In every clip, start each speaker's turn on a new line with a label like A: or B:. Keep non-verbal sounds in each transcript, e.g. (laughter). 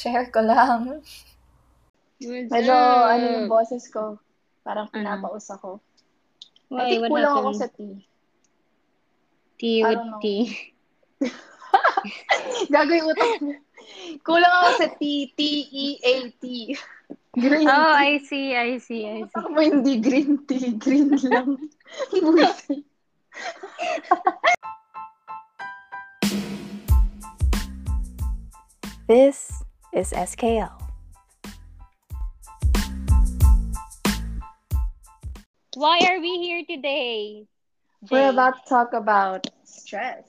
A: Share ko lang.
B: Medyo, ano yung boses ko. Parang
C: Ano?
B: pinapaus ako. I
C: Why?
B: think
C: What
B: kulang ako
C: happened?
B: sa tea.
C: T
B: I
C: with
B: don't know.
C: T. (laughs)
B: Gago yung utak mo. Kulang ako sa T. T-E-A-T. Green
C: Oh,
B: tea.
C: I see, I see, I see.
B: Utak mo hindi green tea. Green lang.
A: This is SKL.
C: Why are we here today?
B: We're about to talk about stress.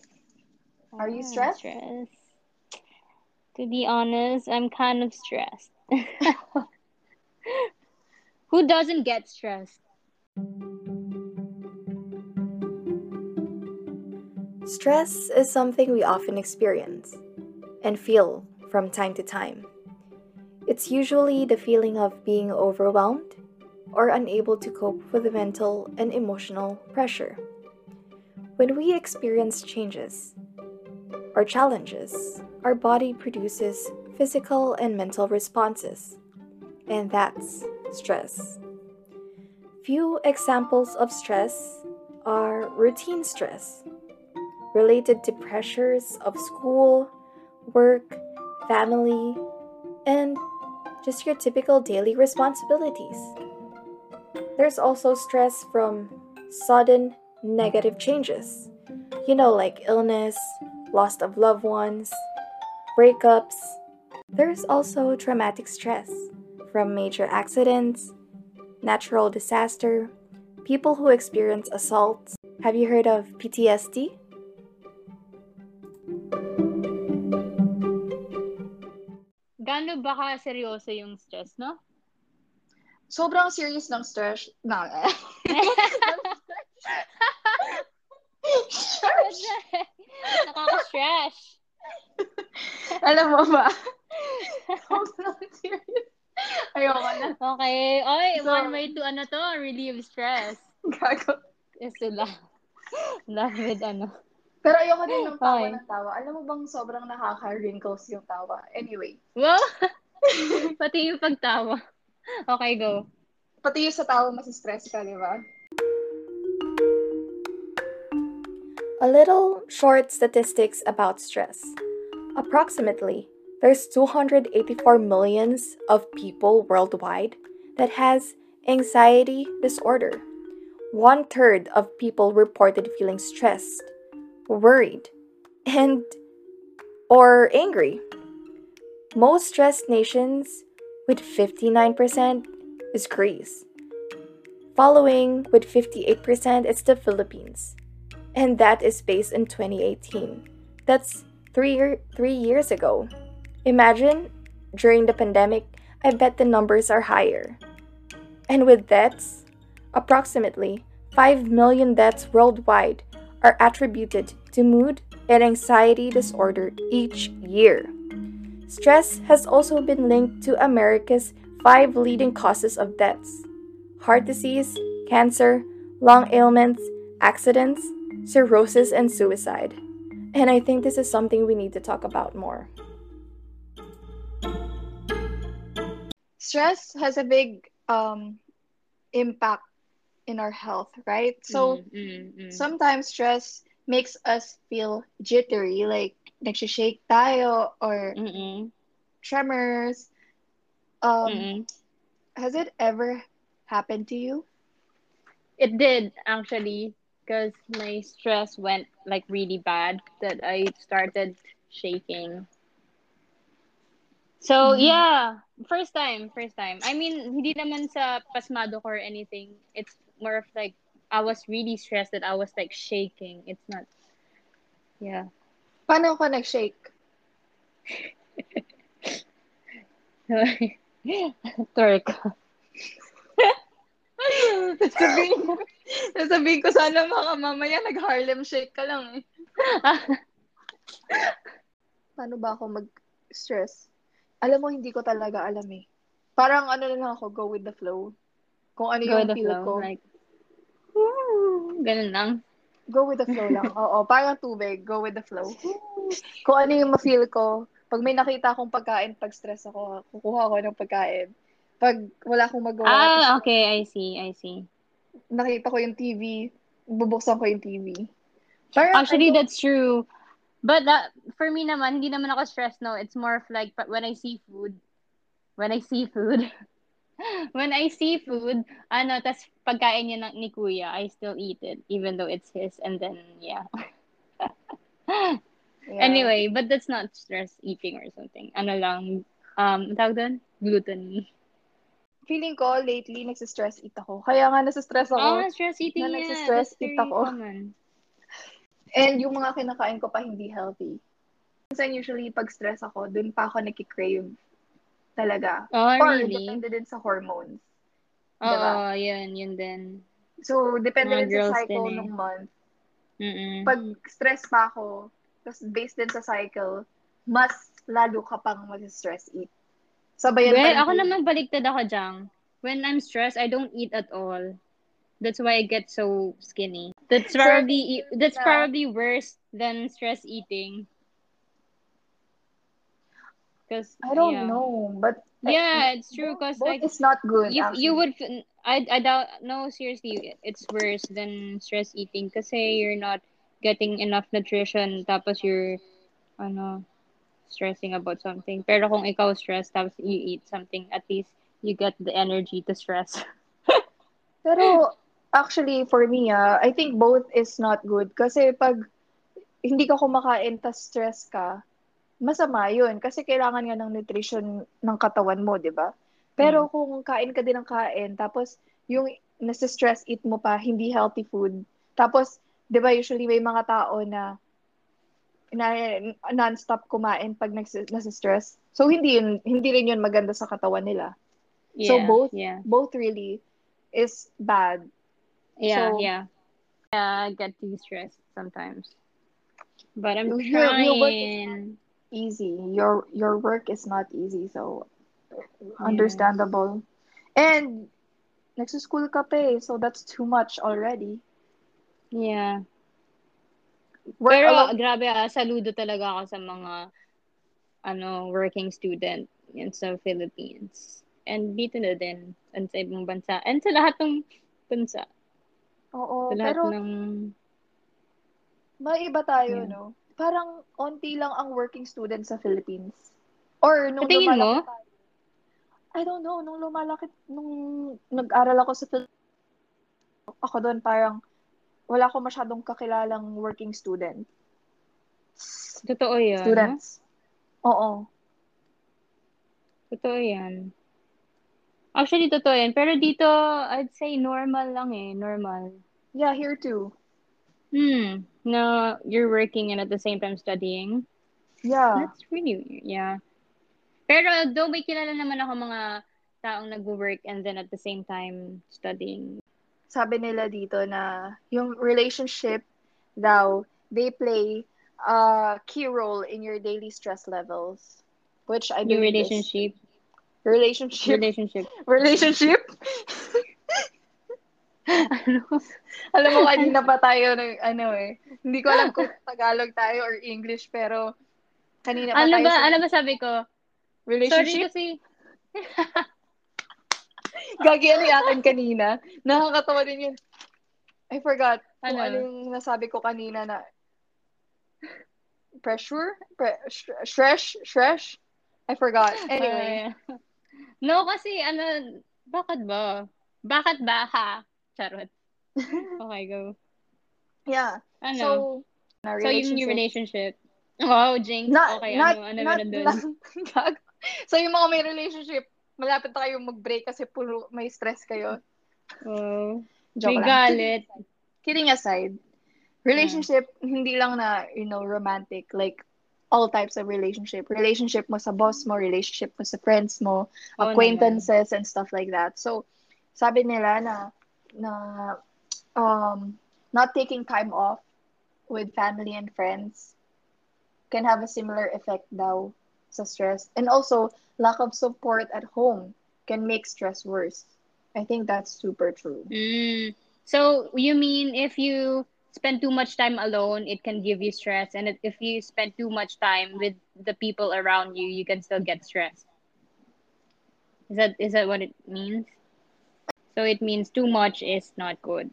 B: Are you
C: Ah,
B: stressed?
C: Stress. To be honest, I'm kind of stressed. (laughs) Who doesn't get stressed?
A: Stress is something we often experience and feel from time to time. It's usually the feeling of being overwhelmed or unable to cope with the mental and emotional pressure. When we experience changes or challenges, our body produces physical and mental responses, and that's stress. Few examples of stress are routine stress, related to pressures of school, work, family, and just your typical daily responsibilities. There's also stress from sudden negative changes, you know, like illness, loss of loved ones, breakups. There's also traumatic stress from major accidents, natural disaster, people who experience assaults. Have you heard of PTSD?
C: Gano ba ka seryoso yung stress, no?
B: Sobrang serious ng stress. Na, (laughs)
C: Nakaka-stress. (laughs)
B: Alam mo ba? Sobrang serious. Ayoko na.
C: Okay. Oy,
B: So-
C: one way to ano to, relieve stress.
B: Gago.
C: Is to laugh. laugh with ano.
B: Pero ayoko din ng tawa
C: Okay.
B: ng tawa. Alam mo bang sobrang nakaka-wrinkles yung tawa? Anyway.
C: Wow! (laughs) Pati yung pagtawa. Okay, go.
B: Pati yung sa tawa masistress ka, di ba?
A: A little short statistics about stress. Approximately, there's 284 millions of people worldwide that has anxiety disorder. One third of people reported feeling stressed, worried, and or angry. Most stressed nations with 59% is Greece. Following with 58% is the Philippines and that is based in 2018. That's three year, three years ago. Imagine during the pandemic, I bet the numbers are higher. And with deaths, approximately 5 million deaths worldwide are attributed to mood and anxiety disorder each year. Stress has also been linked to America's five leading causes of deaths heart disease, cancer, lung ailments, accidents, cirrhosis, and suicide. And I think this is something we need to talk about more.
B: Stress has a big um, impact in our health, right? So,
C: Mm, mm, mm.
B: sometimes stress makes us feel jittery, like nagsishake tayo or
C: Mm-mm.
B: tremors. Um,
C: Mm-mm.
B: has it ever happened to you?
C: It did actually, because my stress went like really bad that I started shaking. So
B: Mhm.
C: yeah, first time, first time. I mean, hindi naman sa pasmado ko or anything. It's more of like I was really stressed that I was like shaking. It's not. Yeah.
B: Paano ka nag-shake? (laughs)
C: Turk.
B: sasabihin (laughs) ko, sasabihin ko sana mga mamaya nag-Harlem Shake ka lang eh. (laughs) Paano ba ako mag-stress? Alam mo, hindi ko talaga alam eh. Parang ano na lang ako, go with the flow. Kung ano
C: Go
B: yung feel
C: flow.
B: ko.
C: Like, ganun lang.
B: Go with the flow lang. Oo, parang tubig. Go with the flow. Kung ano yung ma-feel ko, Pag may nakita akong pagkain, pag stress ako, kukuha ako ng pagkain. Pag wala akong magawa,
C: Ah, okay. I see. I see.
B: nakita ko yung TV, bubuksan ko yung TV. Parang,
C: Actually,
B: don't-
C: that's true. But that, for me naman, hindi naman ako stressed, no. It's more of like, but when I see food, when I see food, (laughs) (laughs) when I see food, ano, tas pagkain niya ng, ni kuya, I still eat it, even though it's his. And then, yeah. (laughs)
B: yeah.
C: Anyway, but that's not stress eating or something. Ano lang, um, tawag doon? Gluttony.
B: Feeling ko, lately, nagsistress eat ako. Kaya nga, nasistress ako.
C: Ah, stress eating
B: na nagsistress
C: That's
B: eat ako.
C: common. (laughs)
B: And yung mga kinakain ko pa hindi healthy. Minsan usually pag stress ako, dun pa ako nakikrave talaga.
C: Oh,
B: Or
C: really?
B: depende din sa hormones.
C: Oo,
B: Diba?
C: yun, yun din.
B: So, depende
C: Mga
B: din sa cycle
C: eh.
B: ng month.
C: Mm-mm.
B: Pag stress pa ako, tapos based din sa cycle, mas lalo ka pang mag-stress eat. Sabayan
C: Well,
B: rin
C: ako naman baliktad ako dyan. When I'm stressed, I don't eat at all. That's why I get so skinny. That's
B: So,
C: probably that's
B: na-
C: probably worse than stress eating. Cause
B: I don't
C: yeah.
B: know, but
C: Yeah, it's true. Cause
B: both
C: like
B: is not good.
C: you
B: actually.
C: you would I I doubt no seriously it's worse than stress eating kasi you're not getting enough nutrition tapos you're ano stressing about something. Pero kung ikaw stress tapos you eat something at least you get the energy to stress. (laughs)
B: Pero actually for me ah, I think both is not good kasi pag hindi ka kumakain tas stress ka, masama 'yun kasi kailangan nga ng nutrition ng katawan mo, 'di ba? Pero kung kain ka din ng kain tapos yung nasa-stress eat mo pa hindi healthy food. Tapos 'di ba usually may mga tao na na non-stop kumain pag nasa, nasa-stress. So hindi yun, hindi rin yun maganda sa katawan nila. So
C: Yeah,
B: both
C: yeah.
B: both really is bad.
C: Yeah,
B: So-
C: yeah. Yeah, I get too stressed sometimes. But I'm
B: Your- your work is
C: trying.
B: Easy. Your your work is not easy, so
C: Yes.
B: understandable. And nagsuschool ka pa eh, so that's too much already.
C: Yeah.
B: Work
C: Pero
B: alone.
C: grabe ah, saludo talaga ako sa mga ano, working student yan sa Philippines. And dito na din, and sa ibang bansa. And sa lahat ng bansa.
B: Oo,
C: Sa lahat
B: pero
C: ng...
B: maiba tayo,
C: Yeah.
B: no? Parang onti lang ang working student sa Philippines. Or nung
C: tingin
B: lumalaki
C: mo?
B: tayo. I don't know, nung lumalaki, nung nag-aral ako sa Philippines, ako doon parang wala ko masyadong kakilalang working student.
C: Totoo yan.
B: Students. Oo.
C: Totoo yan. Actually, totoo yan. Pero dito, I'd say normal lang eh. Normal.
B: Yeah, here too.
C: Hmm. No, you're working and at the same time studying.
B: Yeah.
C: That's really. Yeah. Pero though may kilala naman ako mga taong nag-work and then at the same time studying.
B: Sabi nila dito na yung relationship daw, they play a key role in your daily stress levels. Which I
C: Yung
B: believe is-
C: relationship.
B: relationship.
C: Relationship. (laughs) Ano?
B: Alam mo, (laughs) kanina pa tayo ng, ano eh. Hindi ko alam kung Tagalog tayo or English, pero kanina pa
C: Ano
B: tayo
C: ba,
B: sa
C: ano ba sabi ko? Sorry
B: relationship.
C: kasi, (laughs)
B: Gagi ano yung akin kanina. Nakakatawa din yun. I forgot kung
C: Ano?
B: ano yung nasabi ko kanina na pressure? Pre- shresh? Shresh? I forgot. (laughs) Anyway.
C: Ay. no, kasi ano, bakit ba? Bakit ba ha? Charot. Okay, go.
B: yeah.
C: Ano?
B: So, na
C: So, yung yung relationship. Wow, Jinx.
B: Not,
C: okay,
B: not,
C: ano, ano
B: not,
C: meron dun? (laughs)
B: So, yung mga may relationship, malapit na kayong mag-break kasi puro may stress kayo.
C: Wow.
B: Joke
C: May
B: lang.
C: galit.
B: Kidding aside, relationship, hindi lang na, you know, romantic. Like, all types of relationship. Relationship mo sa boss mo, relationship mo sa friends mo, acquaintances, and stuff like that. So, sabi nila na, na, um, not taking time off with family and friends can have a similar effect daw sa stress. And also, lack of support at home can make stress worse. I think that's super true.
C: Mm. So, you mean if you spend too much time alone, it can give you stress. And if you spend too much time with the people around you, you can still get stressed. Is that is that what it means? So it means too much is not good.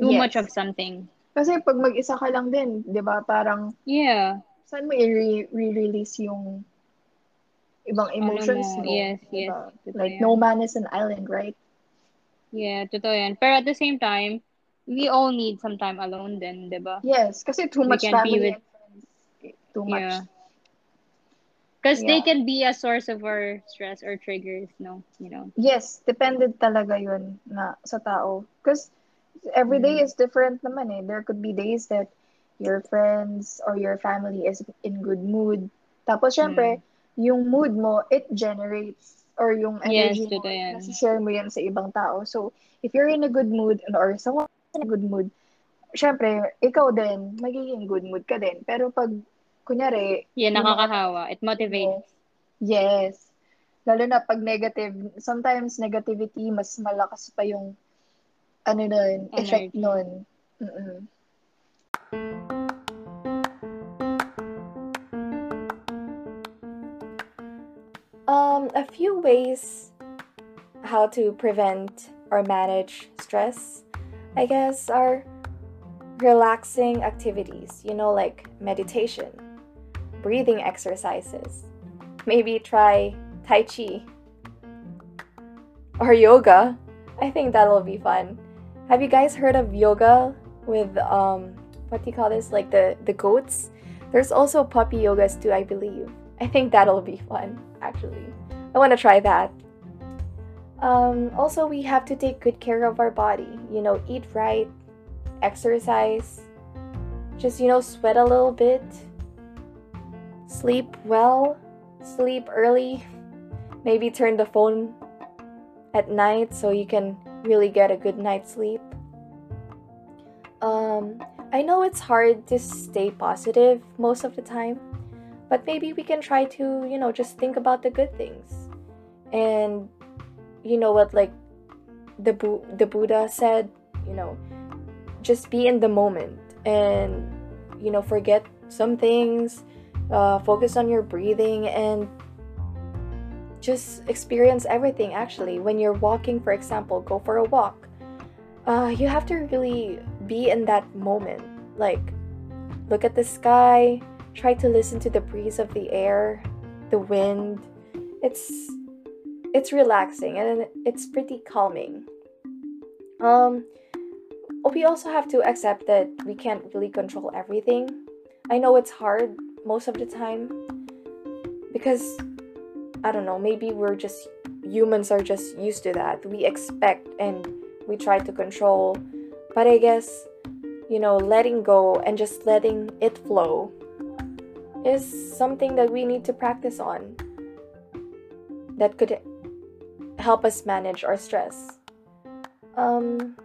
C: Too
B: Yes.
C: much of something.
B: Kasi pag mag-isa ka lang din, di ba, parang
C: Yeah.
B: saan mo i- re-release yung ibang emotions
C: mo,
B: mo?
C: yes,
B: di
C: yes,
B: Like,
C: yan.
B: no man is an island, right?
C: Yeah, totoo yan. Pero at the same time, we all need some time alone then, di ba?
B: Yes, kasi too much family
C: with-
B: and friends. Too much.
C: Yeah. Because they
B: Yeah.
C: can be a source of our stress or triggers, no? You know?
B: Yes, dependent talaga yun na sa tao. Because every day
C: Mm.
B: is different naman eh. There could be days that your friends or your family is in good mood. Tapos, syempre, yung mood mo, it generates or yung
C: Yes,
B: energy mo,
C: totoo yan.
B: nasi-share mo yan sa ibang tao. So, if you're in a good mood or someone in a good mood, syempre, ikaw din, magiging good mood ka din. Pero pag, kunyari, mga
C: nakakahawa. It motivates.
B: Yes. Lalo na pag negative, sometimes negativity, mas malakas pa yung ano nun, effect
C: Energy.
B: nun. Mm-mm.
A: Um, a few ways how to prevent or manage stress, I guess, are relaxing activities, you know, like meditation, breathing exercises. Maybe try Tai Chi or yoga. I think that'll be fun. Have you guys heard of yoga with, um, what do you call this? Like the, the goats? There's also puppy yogas too, I believe. I think that'll be fun, actually. I want to try that. Um, also, we have to take good care of our body. You know, eat right, exercise, just, you know, sweat a little bit, sleep well, sleep early, maybe turn the phone at night so you can really get a good night's sleep. Um, I know it's hard to stay positive most of the time, but maybe we can try to, you know, just think about the good things. And you know what like the Bu- the Buddha said, you know, just be in the moment and you know, forget some things, uh, focus on your breathing and just experience everything actually. When you're walking, for example, go for a walk. Uh, you have to really be in that moment. Like, look at the sky, try to listen to the breeze of the air, the wind. It's it's relaxing and it's pretty calming. Um we also have to accept that we can't really control everything. I know it's hard most of the time because I don't know, maybe we're just humans are just used to that. We expect and we try to control. But I guess you know, letting go and just letting it flow is something that we need to practice on. That could help us manage our stress. Um,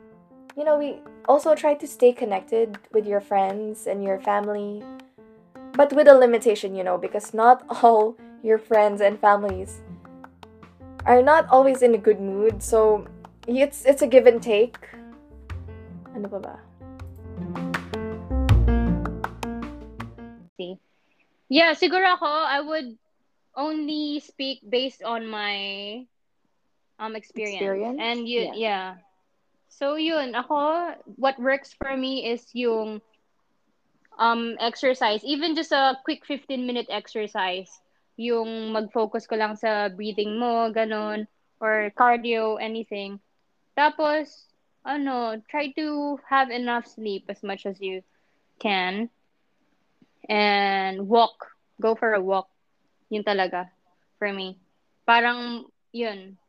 A: you know, we also try to stay connected with your friends and your family, but with a limitation, you know, because not (laughs) all your friends and families are not always in a good mood. So it's it's a give and take. Ano pa ba?
C: See. Yeah, siguro ako, I would only speak based on my um experience.
B: Experience?
C: And yun,
B: Yeah.
C: yeah. So yun, ako, what works for me is yung um exercise. Even just a quick 15 minute exercise. Yung mag-focus ko lang sa breathing mo, ganun. Or cardio, anything. Tapos, ano, try to have enough sleep as much as you can. And walk. Go for a walk. Yun talaga. For me. Parang, yun.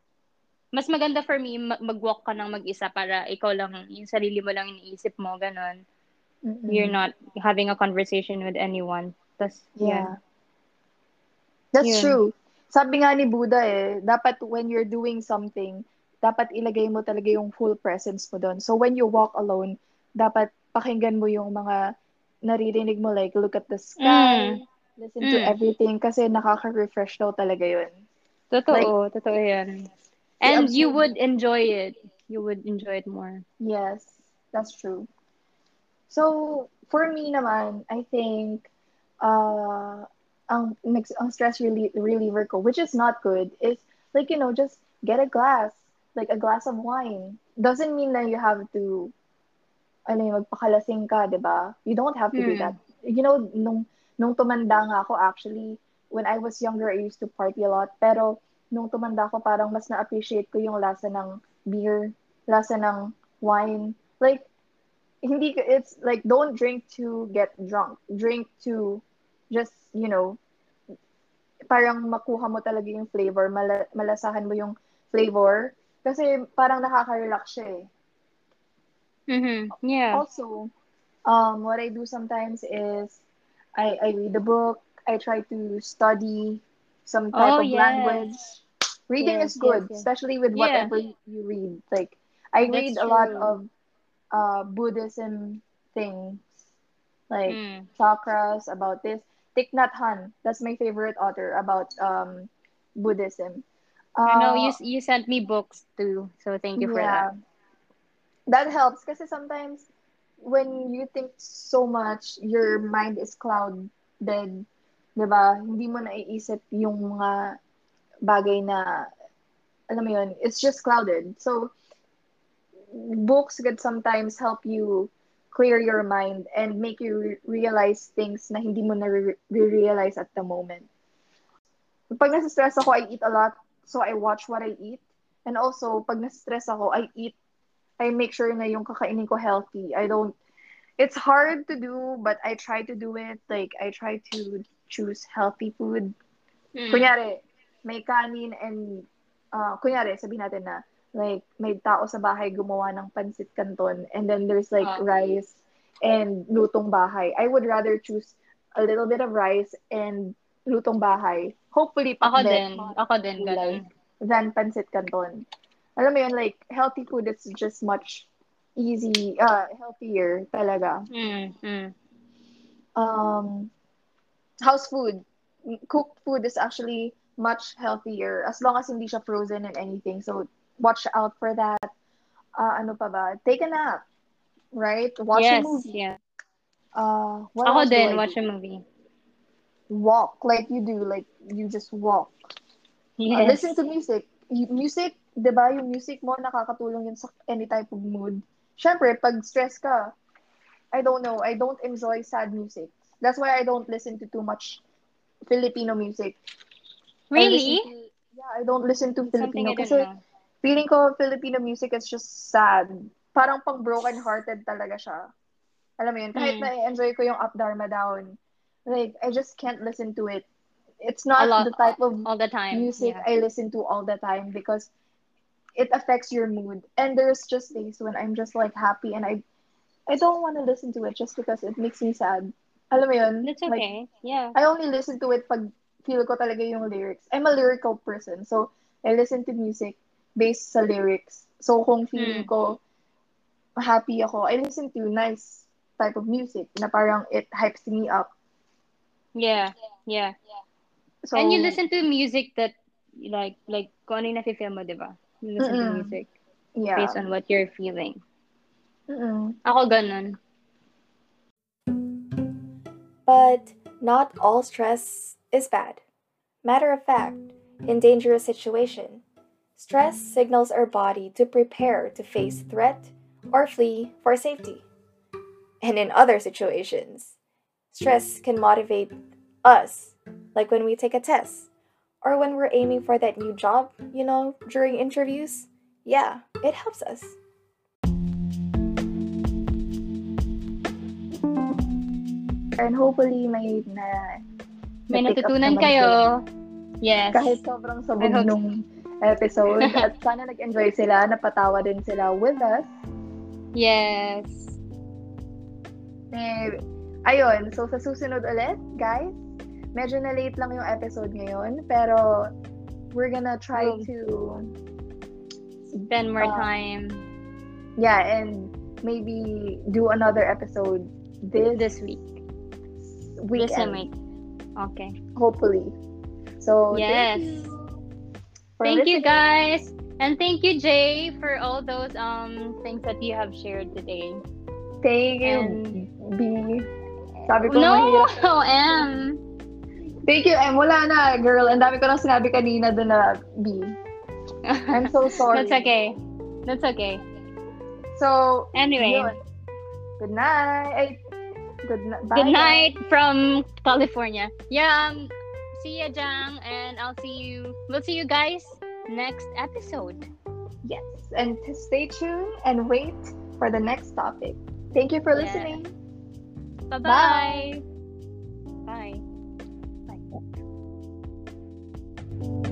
C: Mas maganda for me, ma- mag-walk ka ng mag-isa para ikaw lang, yung sarili mo lang iniisip mo, ganun.
B: Mm-mm.
C: You're not having a conversation with anyone. Tas, yun.
B: Yeah. That's
C: Yun.
B: true. Sabi nga ni Buddha eh, dapat when you're doing something, dapat ilagay mo talaga yung full presence mo doon. So when you walk alone, dapat pakinggan mo yung mga naririnig mo like look at the sky,
C: Mm.
B: listen to
C: Mm.
B: everything kasi nakaka-refresh daw talaga yun.
C: Totoo, totoo yan. And you would enjoy it. You would enjoy it more.
B: Yes, that's true. So, for me naman, I think, uh, ang, ang stress relie- reliever ko, which is not good, is like, you know, just get a glass, like a glass of wine. Doesn't mean that you have to, ano yung magpakalasing ka, di ba? You don't have to do
C: Hmm.
B: that. You know, nung, nung tumanda nga ako, actually, when I was younger, I used to party a lot. Pero, nung tumanda ako, parang mas na-appreciate ko yung lasa ng beer, lasa ng wine. Like, hindi, it's like, don't drink to get drunk. Drink to just, you know, parang makuha mo talaga yung flavor, mala- malasahan mo yung flavor. Kasi parang nakaka-relax siya eh.
C: Mm-hmm. Yeah.
B: Also, um, what I do sometimes is I, I read a book, I try to study some type
C: Oh,
B: of
C: yes.
B: language. Reading
C: Yes,
B: is good,
C: yes,
B: especially with
C: Yeah.
B: whatever you read. Like, I
C: That's
B: read a lot of uh, Buddhism things, like
C: Mm.
B: chakras, about this. Thich Nhat Hanh, that's my favorite author about um, Buddhism.
C: I know you
B: Uh,
C: you sent me books too, so thank you for
B: yeah.
C: that.
B: That helps because sometimes when you think so much, your mind is clouded. 'Di ba? Hindi mo naiisip yung mga bagay na alam mo yun, it's just clouded. So books could sometimes help you clear your mind and make you re- realize things na hindi mo na re- realize at the moment. Pag nasa-stress ako, I eat a lot, so I watch what I eat. And also, pag nasa-stress ako, I eat I make sure na yung kakainin ko healthy. I don't, it's hard to do, but I try to do it. Like, I try to choose healthy food.
C: Mm.
B: Kunyari, may kanin and, uh, kunyari, sabihin natin na, like, may tao sa bahay gumawa ng pansit canton and then there's like
C: Ah.
B: rice and lutong bahay. I would rather choose a little bit of rice and lutong bahay. Hopefully,
C: Ako din. Ako din, ganun.
B: than pancit canton. Alam mo yun, like, healthy food is just much easy, uh, healthier talaga.
C: Mm, mm.
B: Um, house food, cooked food is actually much healthier as long as hindi siya frozen and anything. So, watch out for that. Uh, ano pa ba? Take a nap, right? Watch
C: yes,
B: a movie.
C: yeah.
B: Uh, what
C: Ako din,
B: I
C: watch
B: do?
C: a movie.
B: Walk, like you do, like you just walk. Uh,
C: Yes.
B: listen to music. Y- Music, di ba, yung music mo nakakatulong yun sa any type of mood. Siyempre, pag stress ka, I don't know, I don't enjoy sad music. That's why I don't listen to too much Filipino music. I
C: Really?
B: listen to- yeah, I don't listen to
C: Something
B: Filipino
C: I didn't
B: kasi. Feeling ko Filipino music is just sad. Parang pang broken-hearted talaga siya. Alam mo yun, kahit
C: Mm.
B: na-enjoy ko yung Up Dharma Down, like, I just can't listen to it. It's not
C: lot,
B: the type of
C: all the time.
B: music
C: yeah.
B: I listen to all the time because it affects your mood. And there's just days when I'm just like happy and I I don't want to listen to it just because it makes me sad. Alam mo yun?
C: That's
B: Like,
C: okay. yeah.
B: I only listen to it pag feel ko talaga yung lyrics. I'm a lyrical person. So, I listen to music based sa lyrics. So, kung feeling
C: Mm.
B: ko happy ako, I listen to nice type of music na parang it hypes me up.
C: Yeah. Yeah.
B: So,
C: and you listen to music that like like kung ano yung nafe-feel mo, 'di ba? You listen to
B: Mm-mm.
C: music
B: yeah.
C: based on what you're feeling.
B: Mm-mm.
C: Ako ganun.
A: But not all stress is bad. Matter of fact, in dangerous situation, stress signals our body to prepare to face threat or flee for safety. And in other situations, stress can motivate us, like when we take a test or when we're aiming for that new job, you know, during interviews. Yeah, it helps us.
B: And hopefully, may na
C: May
B: na-pick up
C: natutunan
B: naman
C: kayo. Yes.
B: Kahit sobrang sabog nung episode. (laughs) At sana nag-enjoy sila, napatawa din sila with us.
C: Yes.
B: Eh, ayun, so sa susunod ulit, guys, medyo na late lang yung episode ngayon, pero we're gonna try
C: Oh.
B: to,
C: Spend more
B: Uh,
C: time
B: yeah, and maybe do another episode this,
C: this week.
B: weekend,
C: This week. Okay.
B: hopefully. So,
C: Yes.
B: thank you.
C: Thank you guys. And thank you Jay for all those um things that you have shared today.
B: Thank you,
C: And
B: B. Sabi ko
C: No,
B: mahirap. (laughs)
C: M.
B: Thank you, Em. Wala na, girl. Ang dami ko nang sinabi kanina doon na B. I'm so (laughs) sorry.
C: That's okay. That's okay.
B: So,
C: Anyway,
B: yun. Good night. Ay, good, na- bye,
C: good
B: guys.
C: night from California. Yeah, um, see you, Jang, and I'll see you. We'll see you guys next episode.
B: Yes, and to stay tuned and wait for the next topic. Thank you for
C: yeah.
B: listening.
C: Bye-bye. Bye bye. Bye. Bye.